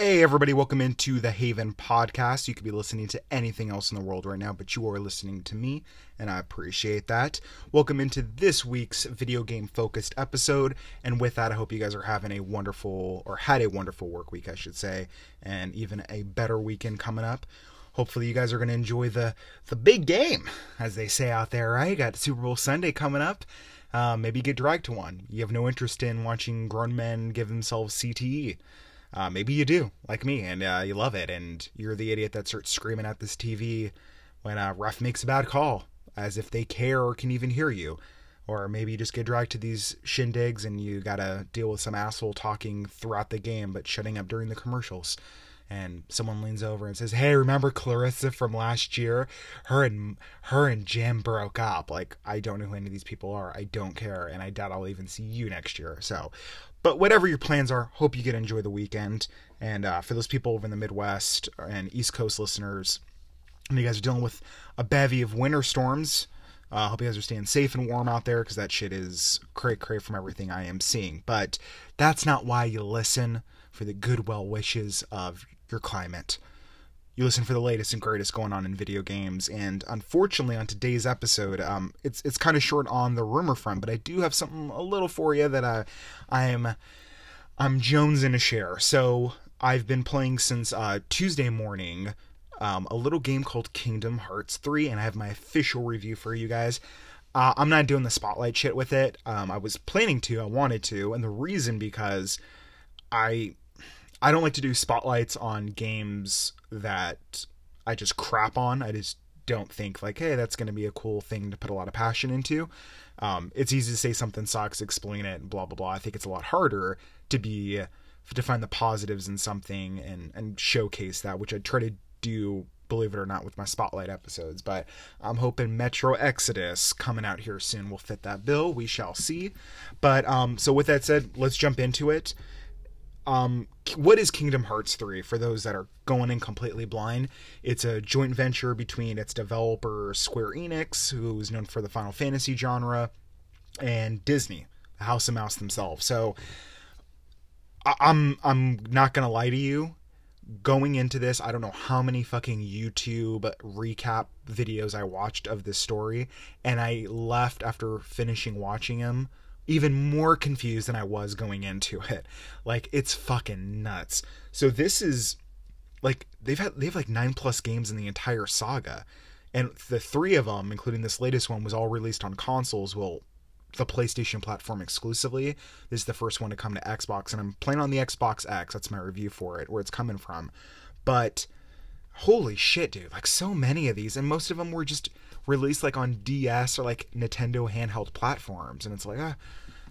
Hey, everybody, welcome into the Haven podcast. You could be listening to anything else in the world right now, but you are listening to me, and I appreciate that. Welcome into this week's video game focused episode. And with that, I hope you guys are having a wonderful, or had a wonderful work week, I should say, and even a better weekend coming up. Hopefully, you guys are going to enjoy the, the big game, as they say out there, right? Got Super Bowl Sunday coming up. Uh, maybe get dragged to one. You have no interest in watching grown men give themselves CTE uh, maybe you do, like me, and uh, you love it, and you're the idiot that starts screaming at this TV when a ref makes a bad call, as if they care or can even hear you. Or maybe you just get dragged to these shindigs and you gotta deal with some asshole talking throughout the game but shutting up during the commercials. And someone leans over and says, "Hey, remember Clarissa from last year? Her and her and Jim broke up. Like, I don't know who any of these people are. I don't care, and I doubt I'll even see you next year. So, but whatever your plans are, hope you get to enjoy the weekend. And uh, for those people over in the Midwest and East Coast listeners, and you guys are dealing with a bevy of winter storms. I uh, hope you guys are staying safe and warm out there because that shit is cray cray from everything I am seeing. But that's not why you listen for the good well wishes of your climate you listen for the latest and greatest going on in video games. And unfortunately, on today's episode, um, it's it's kind of short on the rumor front, but I do have something a little for you that I I'm I'm Jones in a share. So I've been playing since uh, Tuesday morning. Um, a little game called Kingdom Hearts 3, and I have my official review for you guys. Uh, I'm not doing the spotlight shit with it. Um, I was planning to, I wanted to, and the reason because I I don't like to do spotlights on games that I just crap on. I just don't think like, hey, that's going to be a cool thing to put a lot of passion into. Um, it's easy to say something sucks, explain it, blah blah blah. I think it's a lot harder to be to find the positives in something and and showcase that, which I try to do. Believe it or not, with my spotlight episodes, but I'm hoping Metro Exodus coming out here soon will fit that bill. We shall see. But um, so with that said, let's jump into it. Um, what is Kingdom Hearts 3 for those that are going in completely blind? It's a joint venture between its developer Square Enix, who's known for the Final Fantasy genre, and Disney, the House of Mouse themselves. So I'm I'm not gonna lie to you. Going into this, I don't know how many fucking YouTube recap videos I watched of this story, and I left after finishing watching them even more confused than I was going into it. Like it's fucking nuts. So this is like they've had they have like 9 plus games in the entire saga. And the 3 of them, including this latest one was all released on consoles, well the PlayStation platform exclusively. This is the first one to come to Xbox and I'm playing on the Xbox X. That's my review for it, where it's coming from. But holy shit, dude. Like so many of these and most of them were just released like on DS or like Nintendo handheld platforms, and it's like, ah,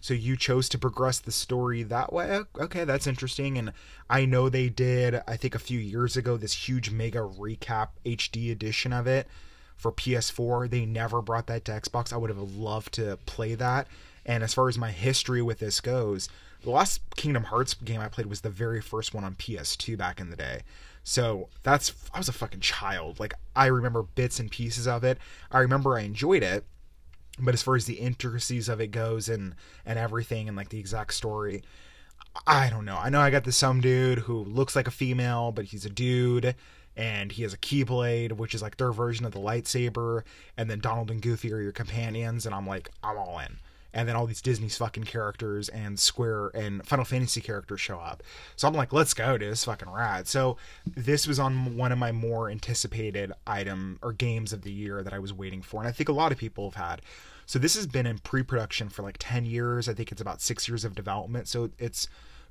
so you chose to progress the story that way. Okay, that's interesting. And I know they did, I think a few years ago, this huge mega recap HD edition of it for PS4. They never brought that to Xbox. I would have loved to play that. And as far as my history with this goes, the last Kingdom Hearts game I played was the very first one on PS2 back in the day. So that's I was a fucking child. Like I remember bits and pieces of it. I remember I enjoyed it, but as far as the intricacies of it goes and and everything and like the exact story, I don't know. I know I got this some dude who looks like a female, but he's a dude and he has a keyblade, which is like their version of the lightsaber, and then Donald and Goofy are your companions, and I'm like, I'm all in and then all these Disney's fucking characters and Square and Final Fantasy characters show up. So I'm like, let's go, dude. This fucking rad. So this was on one of my more anticipated item or games of the year that I was waiting for, and I think a lot of people have had. So this has been in pre-production for like 10 years. I think it's about six years of development. So it's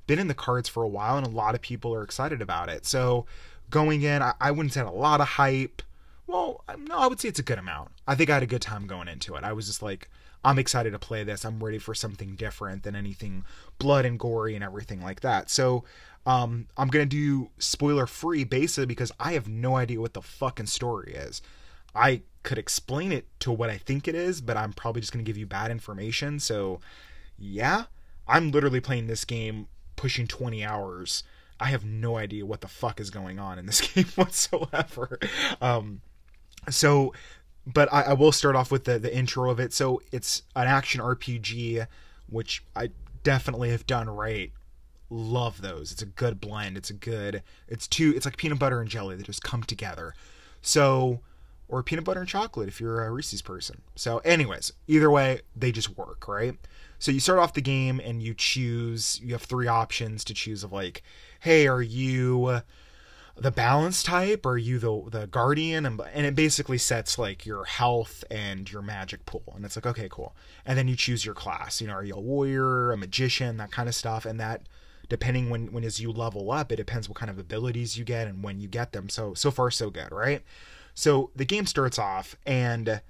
been in the cards for a while, and a lot of people are excited about it. So going in, I, I wouldn't say a lot of hype. Well, no, I would say it's a good amount. I think I had a good time going into it. I was just like, I'm excited to play this. I'm ready for something different than anything blood and gory and everything like that. So um, I'm gonna do spoiler free basically because I have no idea what the fucking story is. I could explain it to what I think it is, but I'm probably just gonna give you bad information. So yeah, I'm literally playing this game pushing 20 hours. I have no idea what the fuck is going on in this game whatsoever. Um, so but I, I, will start off with the, the intro of it. So it's an action RPG, which I definitely have done right love those. It's a good blend. It's a good. It's two. It's like peanut butter and jelly that just come together. So, or peanut butter and chocolate if you're a Reese's person. So, anyways, either way, they just work, right? So you start off the game and you choose. You have three options to choose of like, hey, are you the balance type? Are you the the guardian? And and it basically sets like your health and your magic pool. And it's like, okay, cool. And then you choose your class. You know, are you a warrior, a magician, that kind of stuff, and that depending when when as you level up it depends what kind of abilities you get and when you get them so so far so good right so the game starts off and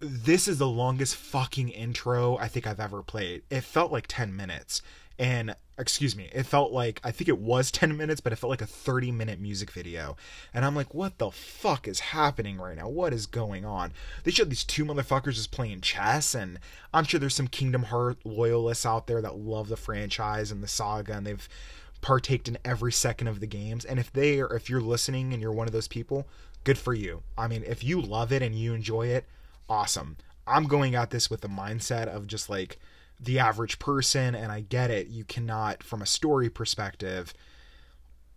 this is the longest fucking intro i think i've ever played it felt like 10 minutes and excuse me it felt like i think it was 10 minutes but it felt like a 30 minute music video. And i'm like what the fuck is happening right now? What is going on? They showed these two motherfuckers just playing chess and i'm sure there's some kingdom heart loyalists out there that love the franchise and the saga and they've partaked in every second of the games. And if they are if you're listening and you're one of those people good for you. I mean if you love it and you enjoy it awesome. I'm going at this with the mindset of just like the average person and I get it. You cannot from a story perspective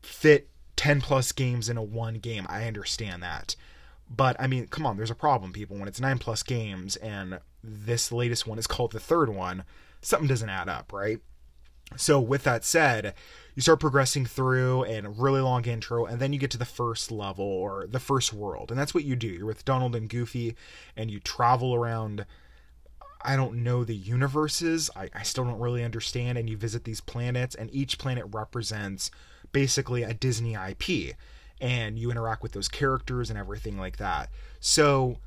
fit 10 plus games in a one game. I understand that. But I mean, come on, there's a problem people when it's 9 plus games and this latest one is called the third one, something doesn't add up, right? So with that said, you start progressing through and really long intro and then you get to the first level or the first world and that's what you do you're with donald and goofy and you travel around I don't know the universes. I, I still don't really understand. And you visit these planets, and each planet represents basically a Disney IP. And you interact with those characters and everything like that. So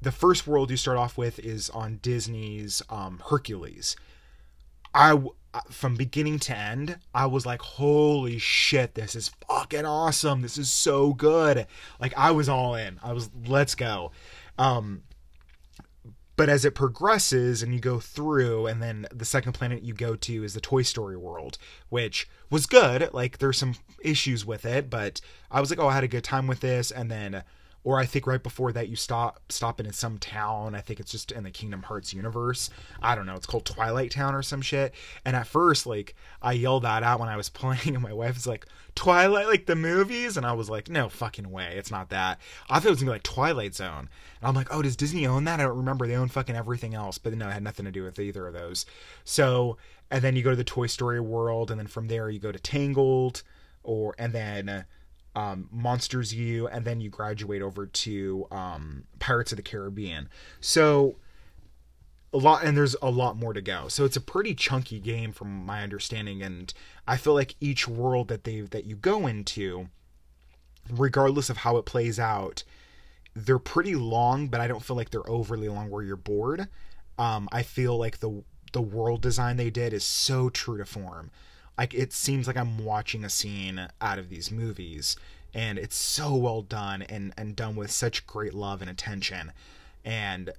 the first world you start off with is on Disney's um, Hercules. I from beginning to end, I was like, "Holy shit, this is fucking awesome! This is so good!" Like I was all in. I was, "Let's go." Um, but as it progresses and you go through and then the second planet you go to is the toy story world which was good. Like there's some issues with it but i was like oh i had a good time with this. And then or I think right before that you stop stopping in some town. I think it's just in the Kingdom Hearts universe. I don't know. It's called Twilight Town or some shit. And at first, like I yelled that out when I was playing, and my wife was like, "Twilight, like the movies," and I was like, "No fucking way, it's not that." I thought it was gonna be like Twilight Zone. And I'm like, "Oh, does Disney own that?" I don't remember. They own fucking everything else, but no, it had nothing to do with either of those. So, and then you go to the Toy Story world, and then from there you go to Tangled, or and then um, Monsters U, and then you graduate over to um, Pirates of the Caribbean. So a lot, and there's a lot more to go. So it's a pretty chunky game, from my understanding, and I feel like each world that they that you go into, regardless of how it plays out, they're pretty long, but I don't feel like they're overly long where you're bored. Um, I feel like the the world design they did is so true to form like it seems like I'm watching a scene out of these movies and it's so well done and and done with such great love and attention. And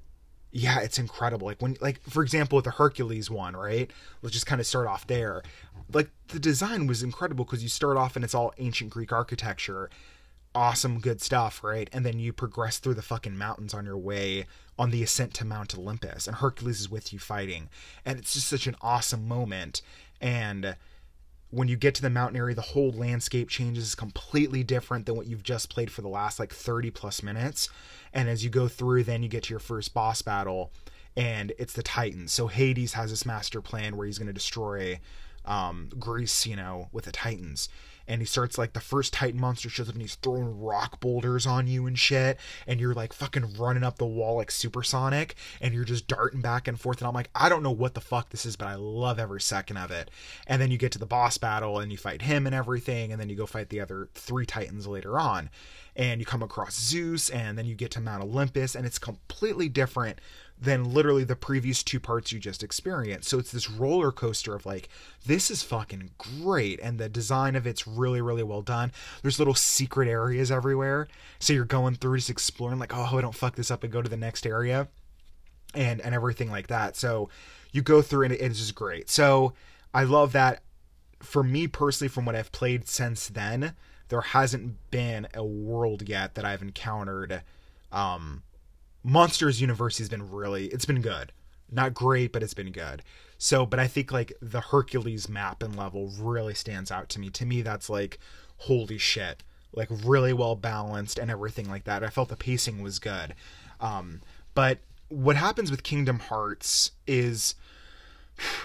yeah it's incredible. Like when like for example with the hercules one right? Let's just kind of start off there. Like the design was incredible because you start off and it's all ancient greek architecture. Awesome good stuff right? And then you progress through the fucking mountains on your way on the ascent to mount olympus and hercules is with you fighting. And it's just such an awesome moment. And when you get to the mountain area, the whole landscape changes completely different than what you've just played for the last like 30 plus minutes. And as you go through, then you get to your first boss battle, and it's the Titans. So Hades has this master plan where he's going to destroy um, Greece, you know, with the Titans. And he starts like the first Titan monster shows up and he's throwing rock boulders on you and shit, and you're like fucking running up the wall like supersonic, and you're just darting back and forth, and I'm like, I don't know what the fuck this is, but I love every second of it. And then you get to the boss battle and you fight him and everything, and then you go fight the other three Titans later on. And you come across Zeus, and then you get to Mount Olympus, and it's completely different than literally the previous two parts you just experienced. So it's this roller coaster of like, this is fucking great. And the design of it's really, really well done. There's little secret areas everywhere. So you're going through just exploring, like, oh, I don't fuck this up and go to the next area and and everything like that. So you go through and it's just great. So I love that for me personally, from what I've played since then, there hasn't been a world yet that I've encountered um Monsters University has been really it's been good. Not great, but it's been good. So, but I think like the Hercules map and level really stands out to me. To me, that's like, holy shit. Like really well balanced and everything like that. I felt the pacing was good. Um, but what happens with Kingdom Hearts is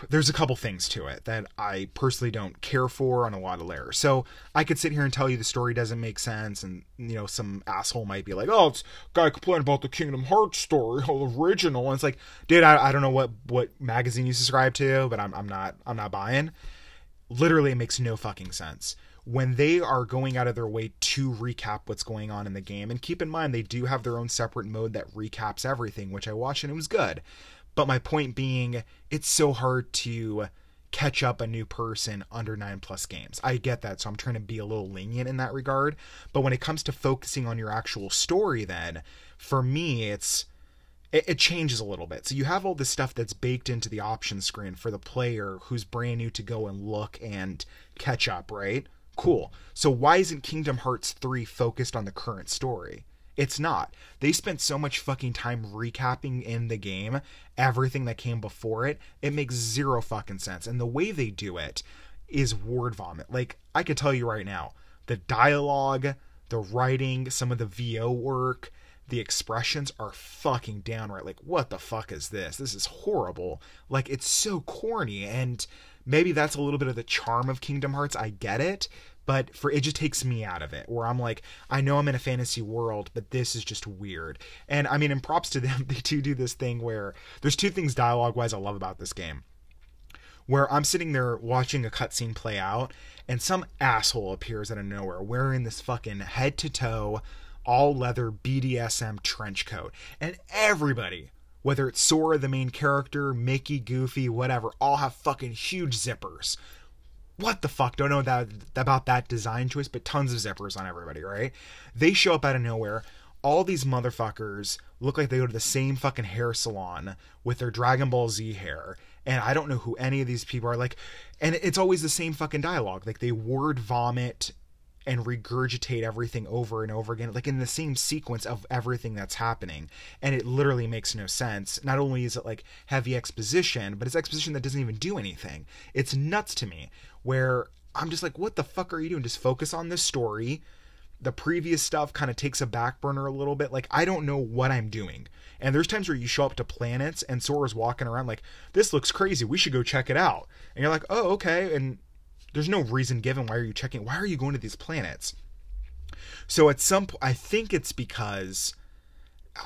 there's a couple things to it that I personally don't care for on a lot of layers. So I could sit here and tell you the story doesn't make sense, and you know some asshole might be like, "Oh, it's a guy complaining about the Kingdom Hearts story, all original." And it's like, dude, I, I don't know what what magazine you subscribe to, but I'm I'm not I'm not buying. Literally, it makes no fucking sense when they are going out of their way to recap what's going on in the game. And keep in mind, they do have their own separate mode that recaps everything, which I watched and it was good. But my point being, it's so hard to catch up a new person under nine plus games. I get that, so I'm trying to be a little lenient in that regard. But when it comes to focusing on your actual story, then for me, it's it, changes a little bit. So you have all this stuff that's baked into the option screen for the player who's brand new to go and look and catch up, right? Cool. So why isn't Kingdom Hearts 3 focused on the current story? It's not. They spent so much fucking time recapping in the game everything that came before it. It makes zero fucking sense. And the way they do it is word vomit. Like, I could tell you right now, the dialogue, the writing, some of the VO work, the expressions are fucking downright like, what the fuck is this? This is horrible. Like, it's so corny. And maybe that's a little bit of the charm of Kingdom Hearts. I get it but for it just takes me out of it where i'm like i know i'm in a fantasy world but this is just weird. And i mean and props to them they do do this thing where there's two things dialogue wise i love about this game. Where i'm sitting there watching a cutscene play out and some asshole appears out of nowhere wearing this fucking head to toe all leather bdsm trench coat. And everybody whether it's Sora, the main character, Mickey, Goofy, whatever, all have fucking huge zippers what the fuck? Don't know that about that design choice, but tons of zippers on everybody, right? They show up out of nowhere. All these motherfuckers look like they go to the same fucking hair salon with their Dragon Ball Z hair. And I don't know who any of these people are like. And it's always the same fucking dialogue. Like they word vomit and regurgitate everything over and over again, like in the same sequence of everything that's happening. And it literally makes no sense. Not only is it like heavy exposition, but it's exposition that doesn't even do anything. It's nuts to me where I'm just like, what the fuck are you doing? Just focus on this story. The previous stuff kind of takes a back burner a little bit. Like, I don't know what I'm doing. And there's times where you show up to planets and Sora's walking around like, this looks crazy. We should go check it out. And you're like, oh, okay. And there's no reason given why are you checking why are you going to these planets so at some point i think it's because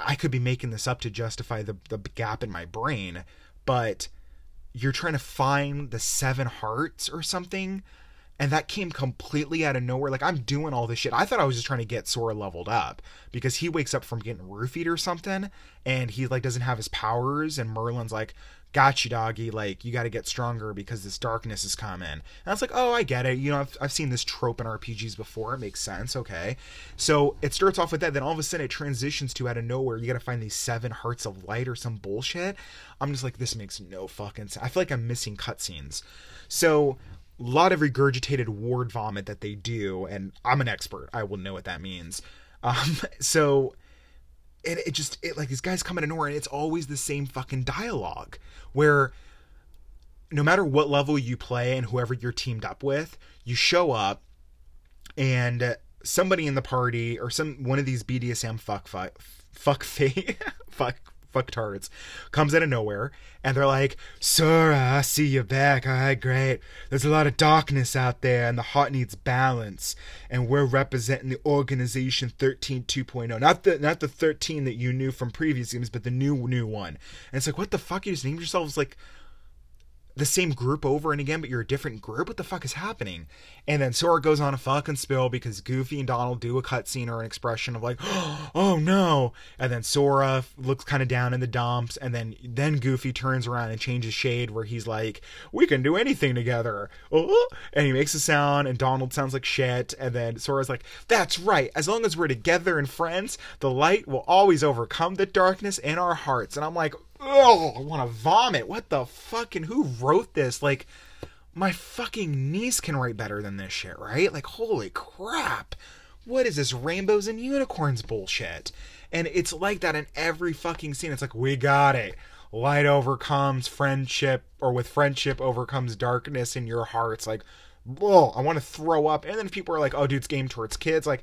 i could be making this up to justify the, the gap in my brain but you're trying to find the seven hearts or something and that came completely out of nowhere. Like I'm doing all this shit. I thought I was just trying to get Sora leveled up because he wakes up from getting roofied or something, and he like doesn't have his powers, and Merlin's like, got you, doggy. Like, you got to get stronger because this darkness is coming. And I was like, oh, I get it. You know, I've, I've seen this trope in RPGs before. It makes sense. Okay. So it starts off with that. Then all of a sudden it transitions to out of nowhere, you got to find these seven hearts of light or some bullshit. I'm just like, this makes no fucking sense. I feel like I'm missing cutscenes. So a lot of regurgitated word vomit that they do. And I'm an expert. I will know what that means. Um, so and it just it like these guys come out of nowhere and it's always the same fucking dialogue where no matter what level you play and whoever you're teamed up with you show up and somebody in the party or some one of these BDSM fuck fuck fuck fuck fucktards comes out of nowhere and they're like, Sora, I see you back. All right, great. There's a lot of darkness out there and the heart needs balance. And we're representing the organization 13 2.0. Not the not the 13 that you knew from previous games, but the new new one. And it's like, what the fuck? You just named yourselves like the same group over and again, but you're a different group. What the fuck is happening? And then Sora goes on a fucking spill because Goofy and Donald do a cutscene or an expression of like, "Oh no!" And then Sora looks kind of down in the dumps, and then then Goofy turns around and changes shade where he's like, "We can do anything together." Oh, and he makes a sound, and Donald sounds like shit, and then Sora's like, "That's right. As long as we're together and friends, the light will always overcome the darkness in our hearts." And I'm like, oh, I want to vomit. What the fucking who wrote this? Like, my fucking niece can write better than this shit, right? Like, holy crap. What is this rainbows and unicorns bullshit? And it's like that in every fucking scene. It's like, we got it. light overcomes friendship, or with friendship overcomes darkness in your hearts. Like, oh, I want to throw up. And then people are like, oh, dude, it's game towards kids. Like,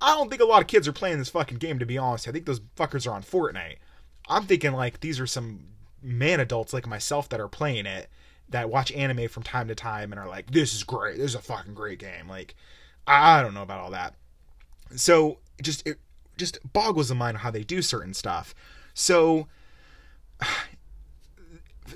I don't think a lot of kids are playing this fucking game, to be honest. I think those fuckers are on Fortnite. I'm thinking, like, these are some man adults like myself that are playing it that watch anime from time to time and are like, this is great. This is a fucking great game. Like, I don't know about all that. So, just, it just boggles the mind how they do certain stuff. So,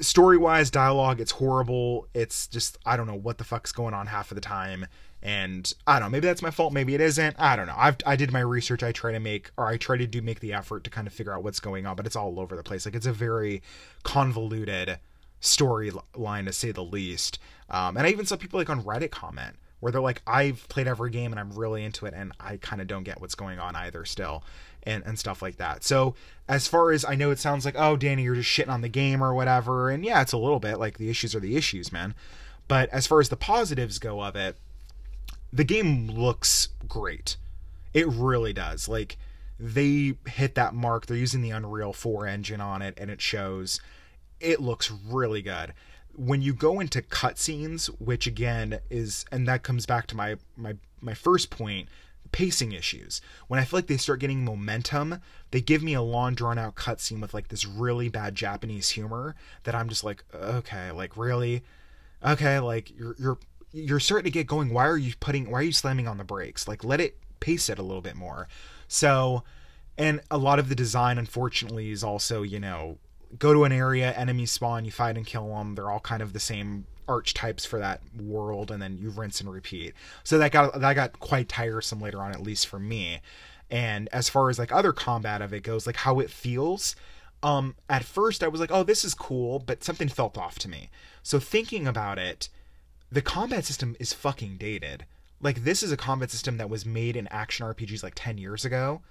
story wise, dialogue, it's horrible. It's just, I don't know what the fuck's going on half of the time. And I don't know, maybe that's my fault, maybe it isn't. I don't know. I've, I did my research. I try to make, or I try to do make the effort to kind of figure out what's going on, but it's all over the place. Like, it's a very convoluted storyline to say the least. Um, and I even saw people like on Reddit comment where they're like, I've played every game and I'm really into it, and I kind of don't get what's going on either still and, and stuff like that. So as far as I know, it sounds like, oh, Danny, you're just shitting on the game or whatever. And yeah, it's a little bit like the issues are the issues, man. But as far as the positives go of it, the game looks great. It really does. Like they hit that mark. They're using the Unreal 4 engine on it, and it shows. It looks really good. When you go into cutscenes, which again is, and that comes back to my my my first point pacing issues. When I feel like they start getting momentum, they give me a long drawn out cutscene with like this really bad Japanese humor that I'm just like, okay, like really, okay, like you're you're you're starting to get going. Why are you putting? Why are you slamming on the brakes? Like let it pace it a little bit more. So, and a lot of the design, unfortunately, is also you know go to an area, enemies spawn, you fight and kill them. They're all kind of the same archetypes for that world and then you rinse and repeat. So that got that got quite tiresome later on at least for me. And as far as like other combat of it goes, like how it feels, um at first I was like, "Oh, this is cool," but something felt off to me. So thinking about it, the combat system is fucking dated. Like this is a combat system that was made in action RPGs like 10 years ago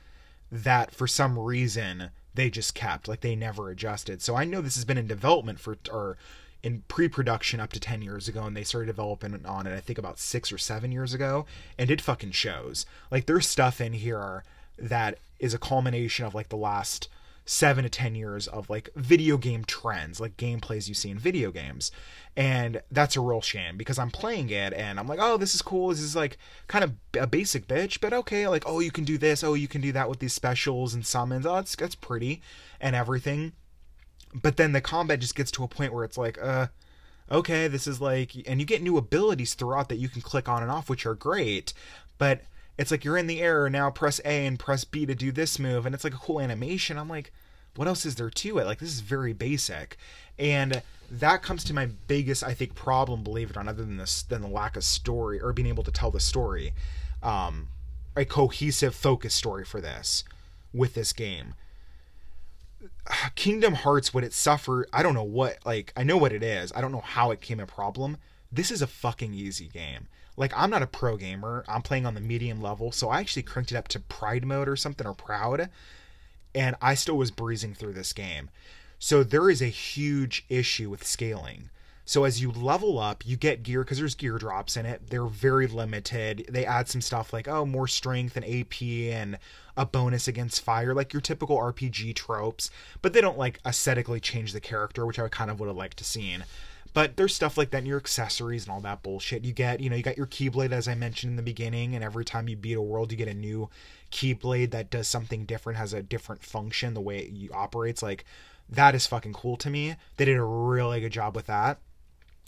that for some reason they just kept like they never adjusted. So I know this has been in development for or in pre-production up to 10 years ago and they started developing on it I think about 6 or 7 years ago and it fucking shows. Like there's stuff in here that is a culmination of like the last 7 to 10 years of like video game trends, like gameplays you see in video games. And that's a real shame because I'm playing it and I'm like, "Oh, this is cool. This is like kind of a basic bitch, but okay, like oh, you can do this, oh, you can do that with these specials and summons. Oh, that's that's pretty and everything." but then the combat just gets to a point where it's like uh okay this is like and you get new abilities throughout that you can click on and off which are great but it's like you're in the air now press a and press b to do this move and it's like a cool animation i'm like what else is there to it like this is very basic and that comes to my biggest i think problem believe it or not other than this than the lack of story or being able to tell the story um a cohesive focus story for this with this game Kingdom Hearts when it suffered, I don't know what like I know what it is. I don't know how it came a problem. This is a fucking easy game. Like I'm not a pro gamer. I'm playing on the medium level, so I actually cranked it up to pride mode or something or proud and I still was breezing through this game. So there is a huge issue with scaling. So as you level up, you get gear because there's gear drops in it. They're very limited. They add some stuff like oh more strength and AP and a bonus against fire, like your typical RPG tropes. But they don't like aesthetically change the character, which I kind of would have liked to seen. But there's stuff like that in your accessories and all that bullshit. You get, you know, you got your Keyblade as I mentioned in the beginning, and every time you beat a world, you get a new Keyblade that does something different, has a different function, the way it operates. Like that is fucking cool to me. They did a really good job with that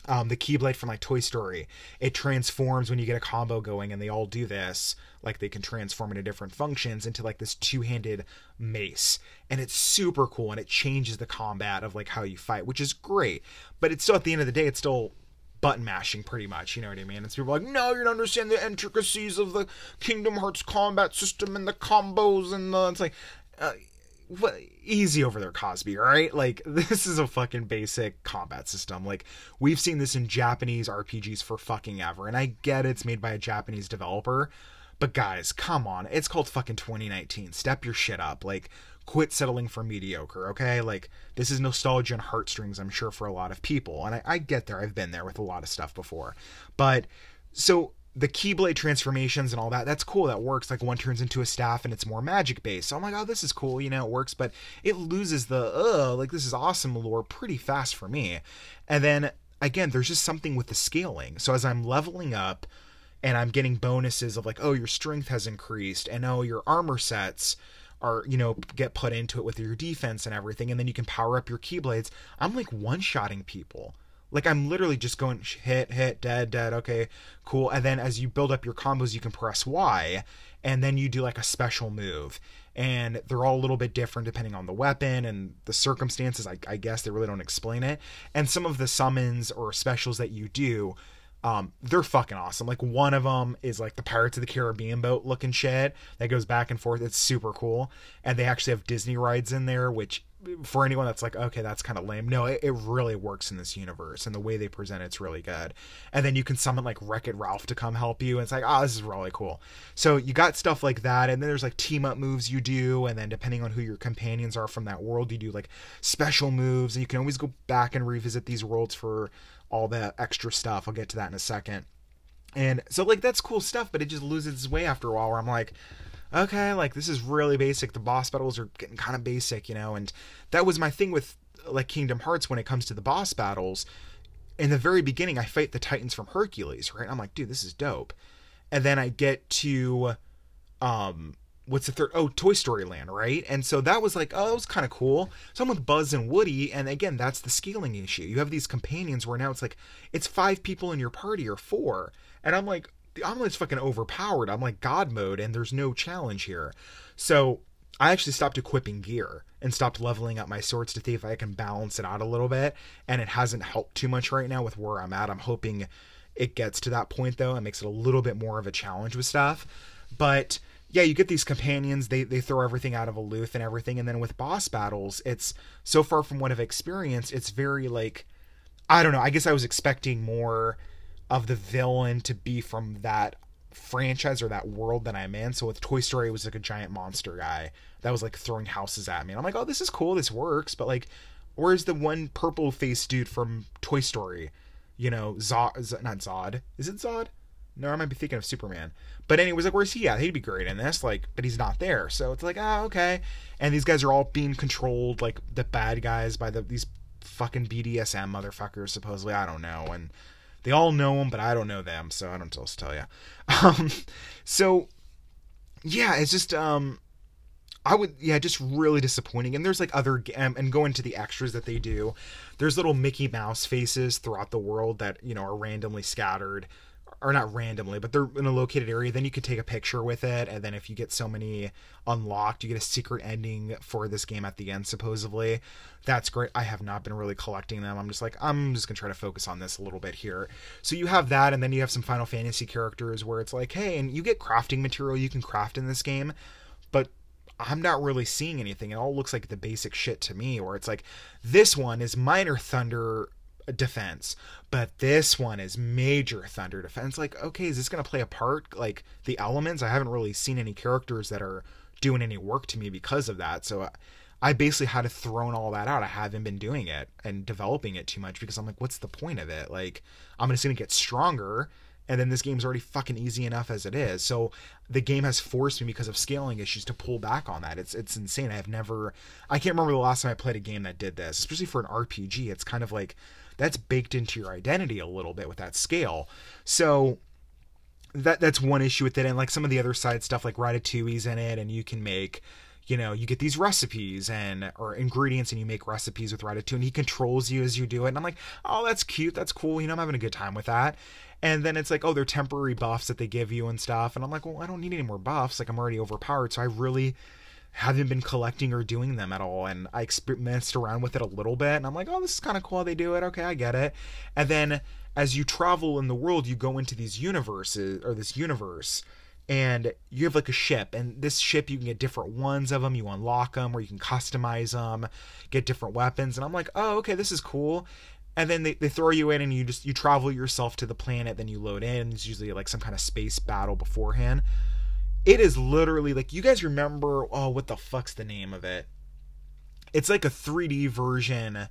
um, the Keyblade from like Toy Story. It transforms when you get a combo going, and they all do this. Like they can transform into different functions into like this two-handed mace, and it's super cool, and it changes the combat of like how you fight, which is great. But it's still at the end of the day, it's still button mashing pretty much. You know what I mean? it's people like, no, you don't understand the intricacies of the Kingdom Hearts combat system and the combos and the. It's like. Uh, what easy over there cosby right like this is a fucking basic combat system like we've seen this in japanese rpgs for fucking ever and i get it's made by a japanese developer but guys come on it's called fucking 2019 step your shit up like quit settling for mediocre okay like this is nostalgia and heartstrings i'm sure for a lot of people and I, I get there i've been there with a lot of stuff before but so the Keyblade transformations and all that, that's cool. That works. Like one turns into a staff and it's more magic based. So I'm like, oh, this is cool. You know, it works, but it loses the, uh, like this is awesome lore pretty fast for me. And then again, there's just something with the scaling. So as I'm leveling up and I'm getting bonuses of like, oh, your strength has increased and oh, your armor sets are, you know, get put into it with your defense and everything. And then you can power up your Keyblades. I'm like one shotting people like I'm literally just going hit, hit, dead, dead. Okay, cool. And then as you build up your combos, you can press Y, and then you do like a special move. And they're all a little bit different depending on the weapon and the circumstances. I, I guess they really don't explain it. And some of the summons or specials that you do um, they're fucking awesome. Like one of them is like the Pirates of the Caribbean boat looking shit that goes back and forth. It's super cool, and they actually have Disney rides in there, which for anyone that's like, okay, that's kind of lame. No, it, it, really works in this universe, and the way they present it's really good. And then you can summon like Wreck It Ralph to come help you, and it's like, oh, this is really cool. So you got stuff like that, and then there's like team up moves you do, and then depending on who your companions are from that world, you do like special moves, and you can always go back and revisit these worlds for all the extra stuff. I'll get to that in a second. And so like that's cool stuff, but it just loses its way after a while. Where I'm like okay, like this is really basic. The boss battles are getting kind of basic, you know, and that was my thing with like Kingdom Hearts when it comes to the boss battles. In the very beginning, I fight the Titans from Hercules, right? I'm like, dude, this is dope. And then I get to um what's the third oh toy story land right and so that was like oh it was kind of cool so i'm with buzz and woody and again that's the scaling issue you have these companions where now it's like it's five people in your party or four and i'm like the omelet's fucking overpowered. I'm like God mode, and there's no challenge here. So I actually stopped equipping gear and stopped leveling up my swords to see if I can balance it out a little bit. And it hasn't helped too much right now with where I'm at. I'm hoping it gets to that point though and makes it a little bit more of a challenge with stuff. But yeah, you get these companions, they they throw everything out of aloof and everything, and then with boss battles, it's so far from what I've experienced, it's very like I don't know, I guess I was expecting more of the villain to be from that franchise or that world that I'm in. So with Toy Story, it was like a giant monster guy that was like throwing houses at me. And I'm like, oh, this is cool. This works. But like, where's the one purple faced dude from Toy Story? You know, Zod, not Zod. Is it Zod? No, I might be thinking of Superman. But anyways, like, where's he at? He'd be great in this. Like, but he's not there. So it's like, ah, oh, okay. And these guys are all being controlled, like the bad guys by the these fucking BDSM motherfuckers, supposedly. I don't know. And they all know him, but I don't know them, so I don't else tell you. Um, so yeah, it's just um, I would yeah, just really disappointing. And there's like other um, and go into the extras that they do. There's little Mickey Mouse faces throughout the world that you know are randomly scattered or not randomly, but they're in a located area. Then you can take a picture with it, and then if you get so many unlocked, you get a secret ending for this game at the end, supposedly. That's great. I have not been really collecting them. I'm just like, I'm just gonna try to focus on this a little bit here. So you have that, and then you have some Final Fantasy characters where it's like, hey, and you get crafting material you can craft in this game, but I'm not really seeing anything. It all looks like the basic shit to me, where it's like, this one is Minor Thunder defense, but this one is major thunder defense. Like, okay, is this going to play a part? Like the elements, I haven't really seen any characters that are doing any work to me because of that. So uh, I basically had to throw all that out. I haven't been doing it and developing it too much because I'm like, what's the point of it? Like, I'm just going to get stronger. And then this game's already fucking easy enough as it is. So the game has forced me because of scaling issues to pull back on that. It's it's insane. I have never I can't remember the last time I played a game that did this, especially for an RPG. It's kind of like that's baked into your identity a little bit with that scale. So that that's one issue with it, and like some of the other side stuff, like Ratatouille's in it, and you can make you know you get these recipes and or ingredients and you make recipes with ratatouille and he controls you as you do it. And i'm like oh that's cute. That's cool. You know i'm having a good time with that. And then it's like oh they're temporary buffs that they give you and stuff. And i'm like well i don't need any more buffs. Like i'm already overpowered. So i really haven't been collecting or doing them at all. And I experimented around with it a little bit, and I'm like, oh, this is kind of cool. They do it. Okay, I get it. And then as you travel in the world, you go into these universes or this universe. And you have like a ship, and this ship you can get different ones of them. You unlock them, or you can customize them, get different weapons. And I'm like, oh, okay, this is cool and then they, they throw you in and you just you travel yourself to the planet then you load in it's usually like some kind of space battle beforehand it is literally like you guys remember oh what the fuck's the name of it? It's like a 3d version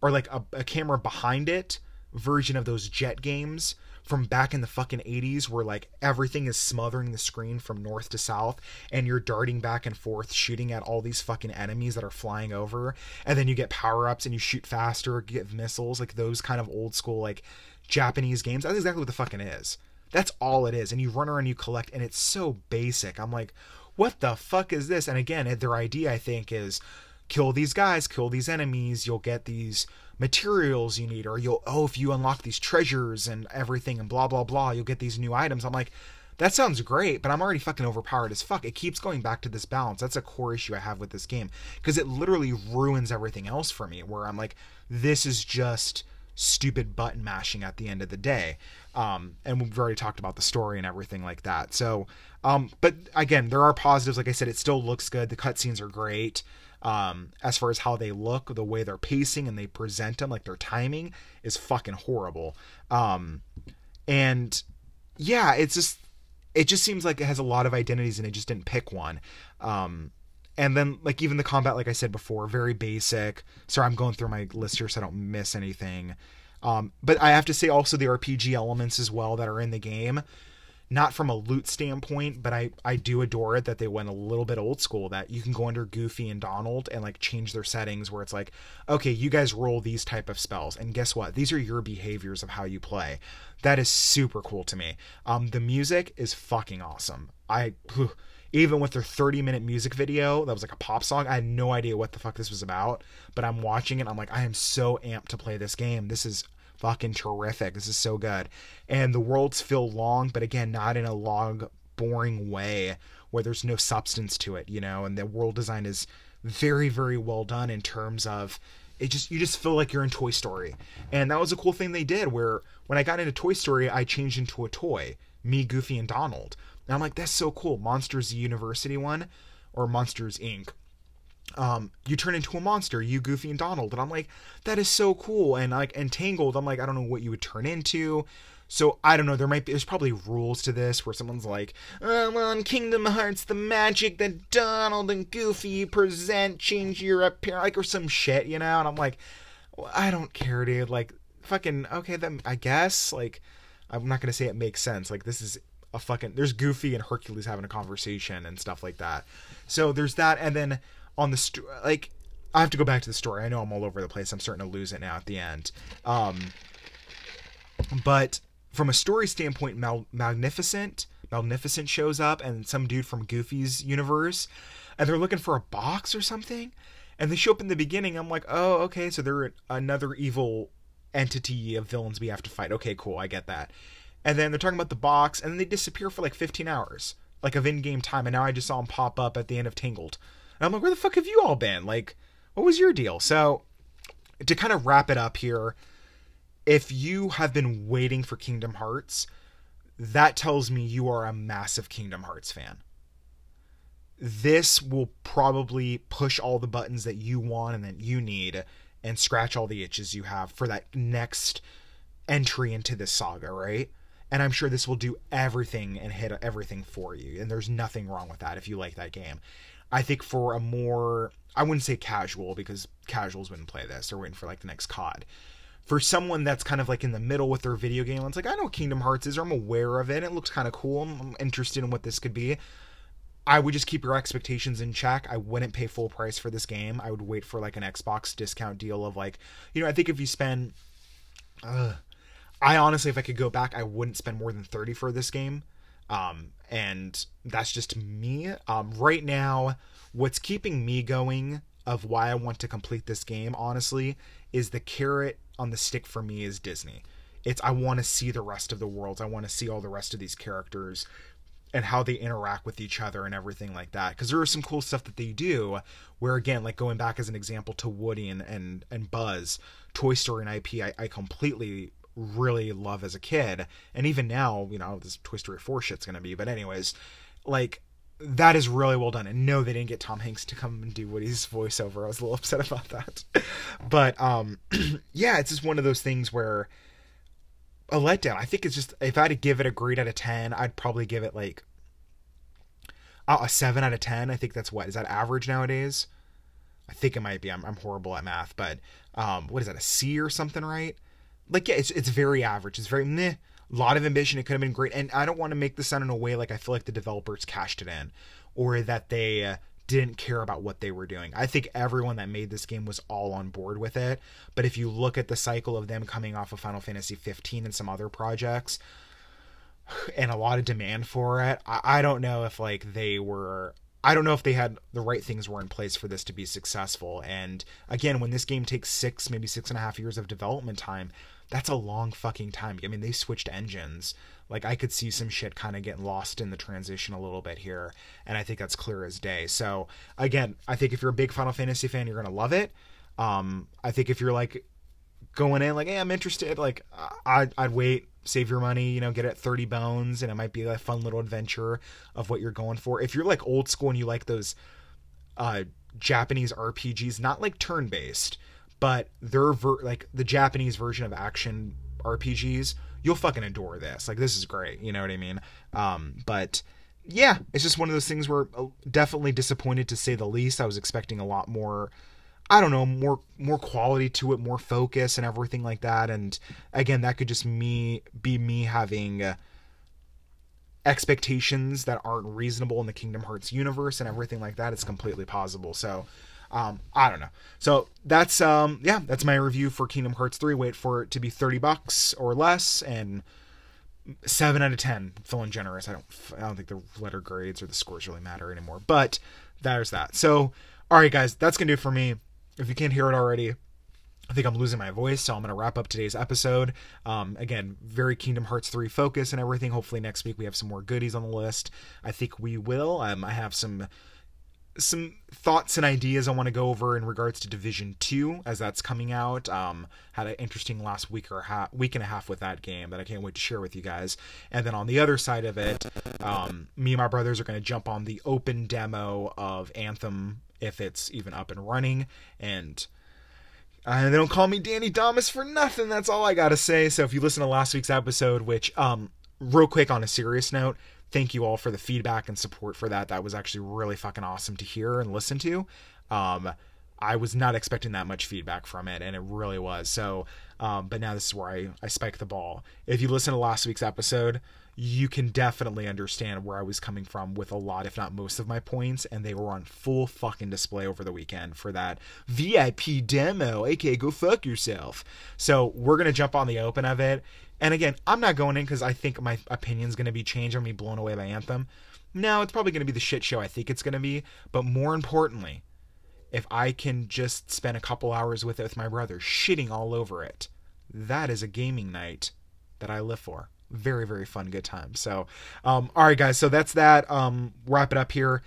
or like a, a camera behind it version of those jet games from back in the fucking 80s where like everything is smothering the screen from north to south and you're darting back and forth shooting at all these fucking enemies that are flying over and then you get power-ups and you shoot faster get missiles like those kind of old school like Japanese games. That's exactly what the fucking is that's all it is and you run around you collect and it's so basic. I'm like what the fuck is this? And again their idea I think is kill these guys kill these enemies you'll get these materials you need or you'll oh if you unlock these treasures and everything and blah blah blah you'll get these new items. I'm like that sounds great but i'm already fucking overpowered as fuck. It keeps going back to this balance. That's a core issue i have with this game because it literally ruins everything else for me where i'm like this is just stupid button mashing at the end of the day um, and we've already talked about the story and everything like that so um, but again there are positives like i said it still looks good the cutscenes are great um, as far as how they look, the way they're pacing and they present them, like their timing is fucking horrible. Um, and yeah, it's just it just seems like it has a lot of identities and it just didn't pick one. Um, and then like even the combat, like I said before, very basic. Sorry, I'm going through my list here so I don't miss anything. Um, but I have to say also the RPG elements as well that are in the game not from a loot standpoint, but I I do adore it that they went a little bit old school that you can go under Goofy and Donald and like change their settings where it's like, okay, you guys roll these type of spells, and guess what? These are your behaviors of how you play. That is super cool to me. Um, the music is fucking awesome. I. Even with their 30 minute music video that was like a pop song i had no idea what the fuck this was about but i'm watching it i'm like i am so amped to play this game this is fucking terrific. This is so good. And the worlds feel long, but again, not in a long, boring way where there's no substance to it, you know, and the world design is very, very well done in terms of it just you just feel like you're in Toy Story. And that was a cool thing they did where when I got into Toy Story, I changed into a toy, me, Goofy, and Donald. And I'm like, that's so cool. Monsters University one or Monsters Inc um, you turn into a monster, you Goofy and Donald, and I'm like, that is so cool. And like in Tangled, I'm like, I don't know what you would turn into. So I don't know. There might be there's probably rules to this where someone's like, oh, well, in Kingdom Hearts, the magic that Donald and Goofy present change your appearance, like or some shit, you know. And I'm like, well, I don't care, dude. Like, fucking okay, then I guess. Like, I'm not gonna say it makes sense. Like, this is a fucking. There's Goofy and Hercules having a conversation and stuff like that. So there's that, and then on the st- like I have to go back to the story. I know I'm all over the place. I'm starting to lose it now at the end. Um, but from a story standpoint, Mal- Maleficent, Maleficent shows up, and some dude from Goofy's universe, and they're looking for a box or something, and they show up in the beginning. I'm like, oh, okay, so they're another evil entity of villains we have to fight. Okay, cool, I get that. And then they're talking about the box, and then they disappear for like 15 hours, like of in-game time, and now I just saw them pop up at the end of Tangled. And I'm like, where the fuck have you all been? Like, what was your deal? So, to kind of wrap it up here, if you have been waiting for Kingdom Hearts, that tells me you are a massive Kingdom Hearts fan. This will probably push all the buttons that you want and that you need and scratch all the itches you have for that next entry into this saga, right? And I'm sure this will do everything and hit everything for you. And there's nothing wrong with that if you like that game. I think for a more I wouldn't say casual because casuals wouldn't play this. They're waiting for like the next COD. For someone that's kind of like in the middle with their video game, it's like I know Kingdom Hearts is, or I'm aware of it. It looks kind of cool. I'm interested in what this could be. I would just keep your expectations in check. I wouldn't pay full price for this game. I would wait for like an Xbox discount deal of like, you know, I think if you spend, uh, I honestly, if I could go back, I wouldn't spend more than thirty for this game. Um, and that's just me. Um, right now, what's keeping me going of why I want to complete this game, honestly, is the carrot on the stick for me is Disney. It's I want to see the rest of the worlds. I want to see all the rest of these characters and how they interact with each other and everything like that. Because there is some cool stuff that they do. Where again, like going back as an example to Woody and and, and Buzz, Toy Story and IP, I, I completely really love as a kid, and even now, you know, this Story four shit's gonna be. But anyways, like that is really well done. And no, they didn't get Tom Hanks to come and do Woody's voiceover. I was a little upset about that. but um, yeah, it's just one of those things where a letdown. I think it's just if I had to give it a grade out of ten, I'd probably give it like a seven out of ten. I think that's what is that average nowadays. I think it might be. I'm, I'm horrible at math, but um, what is that? A C or something, right? Like yeah, it's it's very average. It's very meh. A lot of ambition. It could have been great. And I don't want to make this sound in a way like I feel like the developers cashed it in or that they uh, didn't care about what they were doing. I think everyone that made this game was all on board with it. But if you look at the cycle of them coming off of Final Fantasy 15 and some other projects, and a lot of demand for it, I, I don't know if like they were I don't know if they had the right things were in place for this to be successful. And again, when this game takes six, maybe six and a half years of development time, that's a long fucking time. I mean, they switched engines. Like I could see some shit kind of getting lost in the transition a little bit here, and I think that's clear as day. So again, I think if you're a big Final Fantasy fan, you're gonna love it. Um, I think if you're like going in like, hey, I'm interested, like I'd, I'd wait save your money, you know, get it 30 bones, and it might be a fun little adventure of what you're going for. If you're like old school and you like those uh, Japanese RPGs, not like turn based, but they're ver- like the Japanese version of action RPGs, you'll fucking adore this. Like, this is great. You know what I mean? Um, but yeah, it's just one of those things where uh, definitely disappointed to say the least. I was expecting a lot more I don't know, more more quality to it, more focus and everything like that. And again, that could just me be me having uh, expectations that aren't reasonable in the Kingdom Hearts universe and everything like that. It's completely possible. So um, I don't know. So that's um, yeah, that's my review for Kingdom Hearts 3. Wait for it to be 30 bucks or less and seven out of ten feeling generous i don't i don't think the letter grades or the scores really matter anymore but there's that so all right guys that's gonna do it for me if you can't hear it already, I think I'm losing my voice, so I'm going to wrap up today's episode. Um, again, very Kingdom Hearts 3 focus and everything. Hopefully, next week we have some more goodies on the list. I think we will. Um, I have some some thoughts and ideas I want to go over in regards to Division Two as that's coming out. Um, had an interesting last week or ha- week and a half with that game that I can't wait to share with you guys. And then on the other side of it, um, me and my brothers are going to jump on the open demo of Anthem if it's even up and running. And uh, they don't call me Danny Damas for nothing. That's all I gotta say. So if you listen to last week's episode, which um, real quick on a serious note, thank you all for the feedback and support for that. That was actually really fucking awesome to hear and listen to. Um, I was not expecting that much feedback from it, and it really was. So, um, but now this is where I, I spike the ball. If you listen to last week's episode, you can definitely understand where I was coming from with a lot, if not most of my points, and they were on full fucking display over the weekend for that VIP demo, aka go fuck yourself. So we're gonna jump on the open of it. And again, I'm not going in because I think my opinion's gonna be changed. I'm gonna be blown away by Anthem. No, it's probably gonna be the shit show I think it's gonna be. But more importantly, if I can just spend a couple hours with it with my brother, shitting all over it, that is a gaming night that I live for. Very very fun good time so um all right guys so that's that. Um wrap it up here.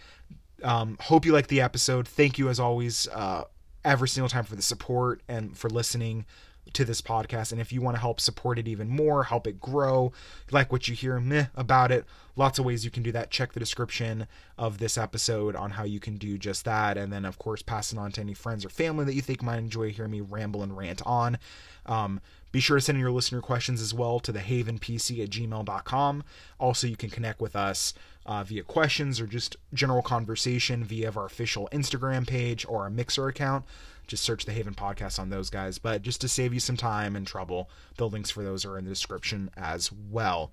Um hope you like the episode. Thank you as always uh every single time for the support and for listening to this podcast and if you want to help support it even more help it grow like what you hear meh about it lots of ways you can do that check the description of this episode on how you can do just that and then of course pass it on to any friends or family that you think might enjoy hearing me ramble and rant on um, be sure to send your listener questions as well to thehavenpc at gmail.com. Also, you can connect with us uh, via questions or just general conversation via our official Instagram page or our Mixer account. Just search the Haven Podcast on those guys. But just to save you some time and trouble, the links for those are in the description as well.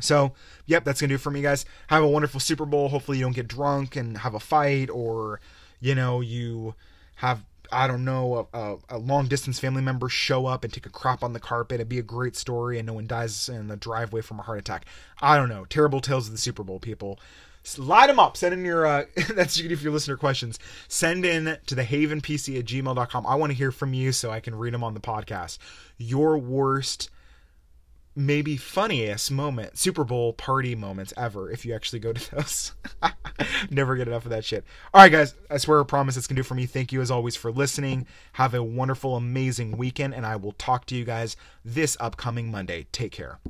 So, yep, that's to do it for me, guys. Have a wonderful Super Bowl. Hopefully, you don't get drunk and have a fight or, you know, you have I don't know, a, a, long distance family member show up and take a crap on the carpet. It'd be a great story, and no one dies in the driveway from a heart attack. I don't know. Terrible tales of the Super Bowl, people. Light them up. Send in your, uh, that's you if your listener questions. Send in to the havenpc at gmail.com. I want to hear from you so I can read them on the podcast. Your worst maybe funniest moment, Super Bowl party moments ever, if you actually go to those. Never get enough of that shit. All right, guys, I swear I promise it's going to do for me. Thank you as always for listening. Have a wonderful, amazing weekend, and I will talk to you guys this upcoming Monday. Take care.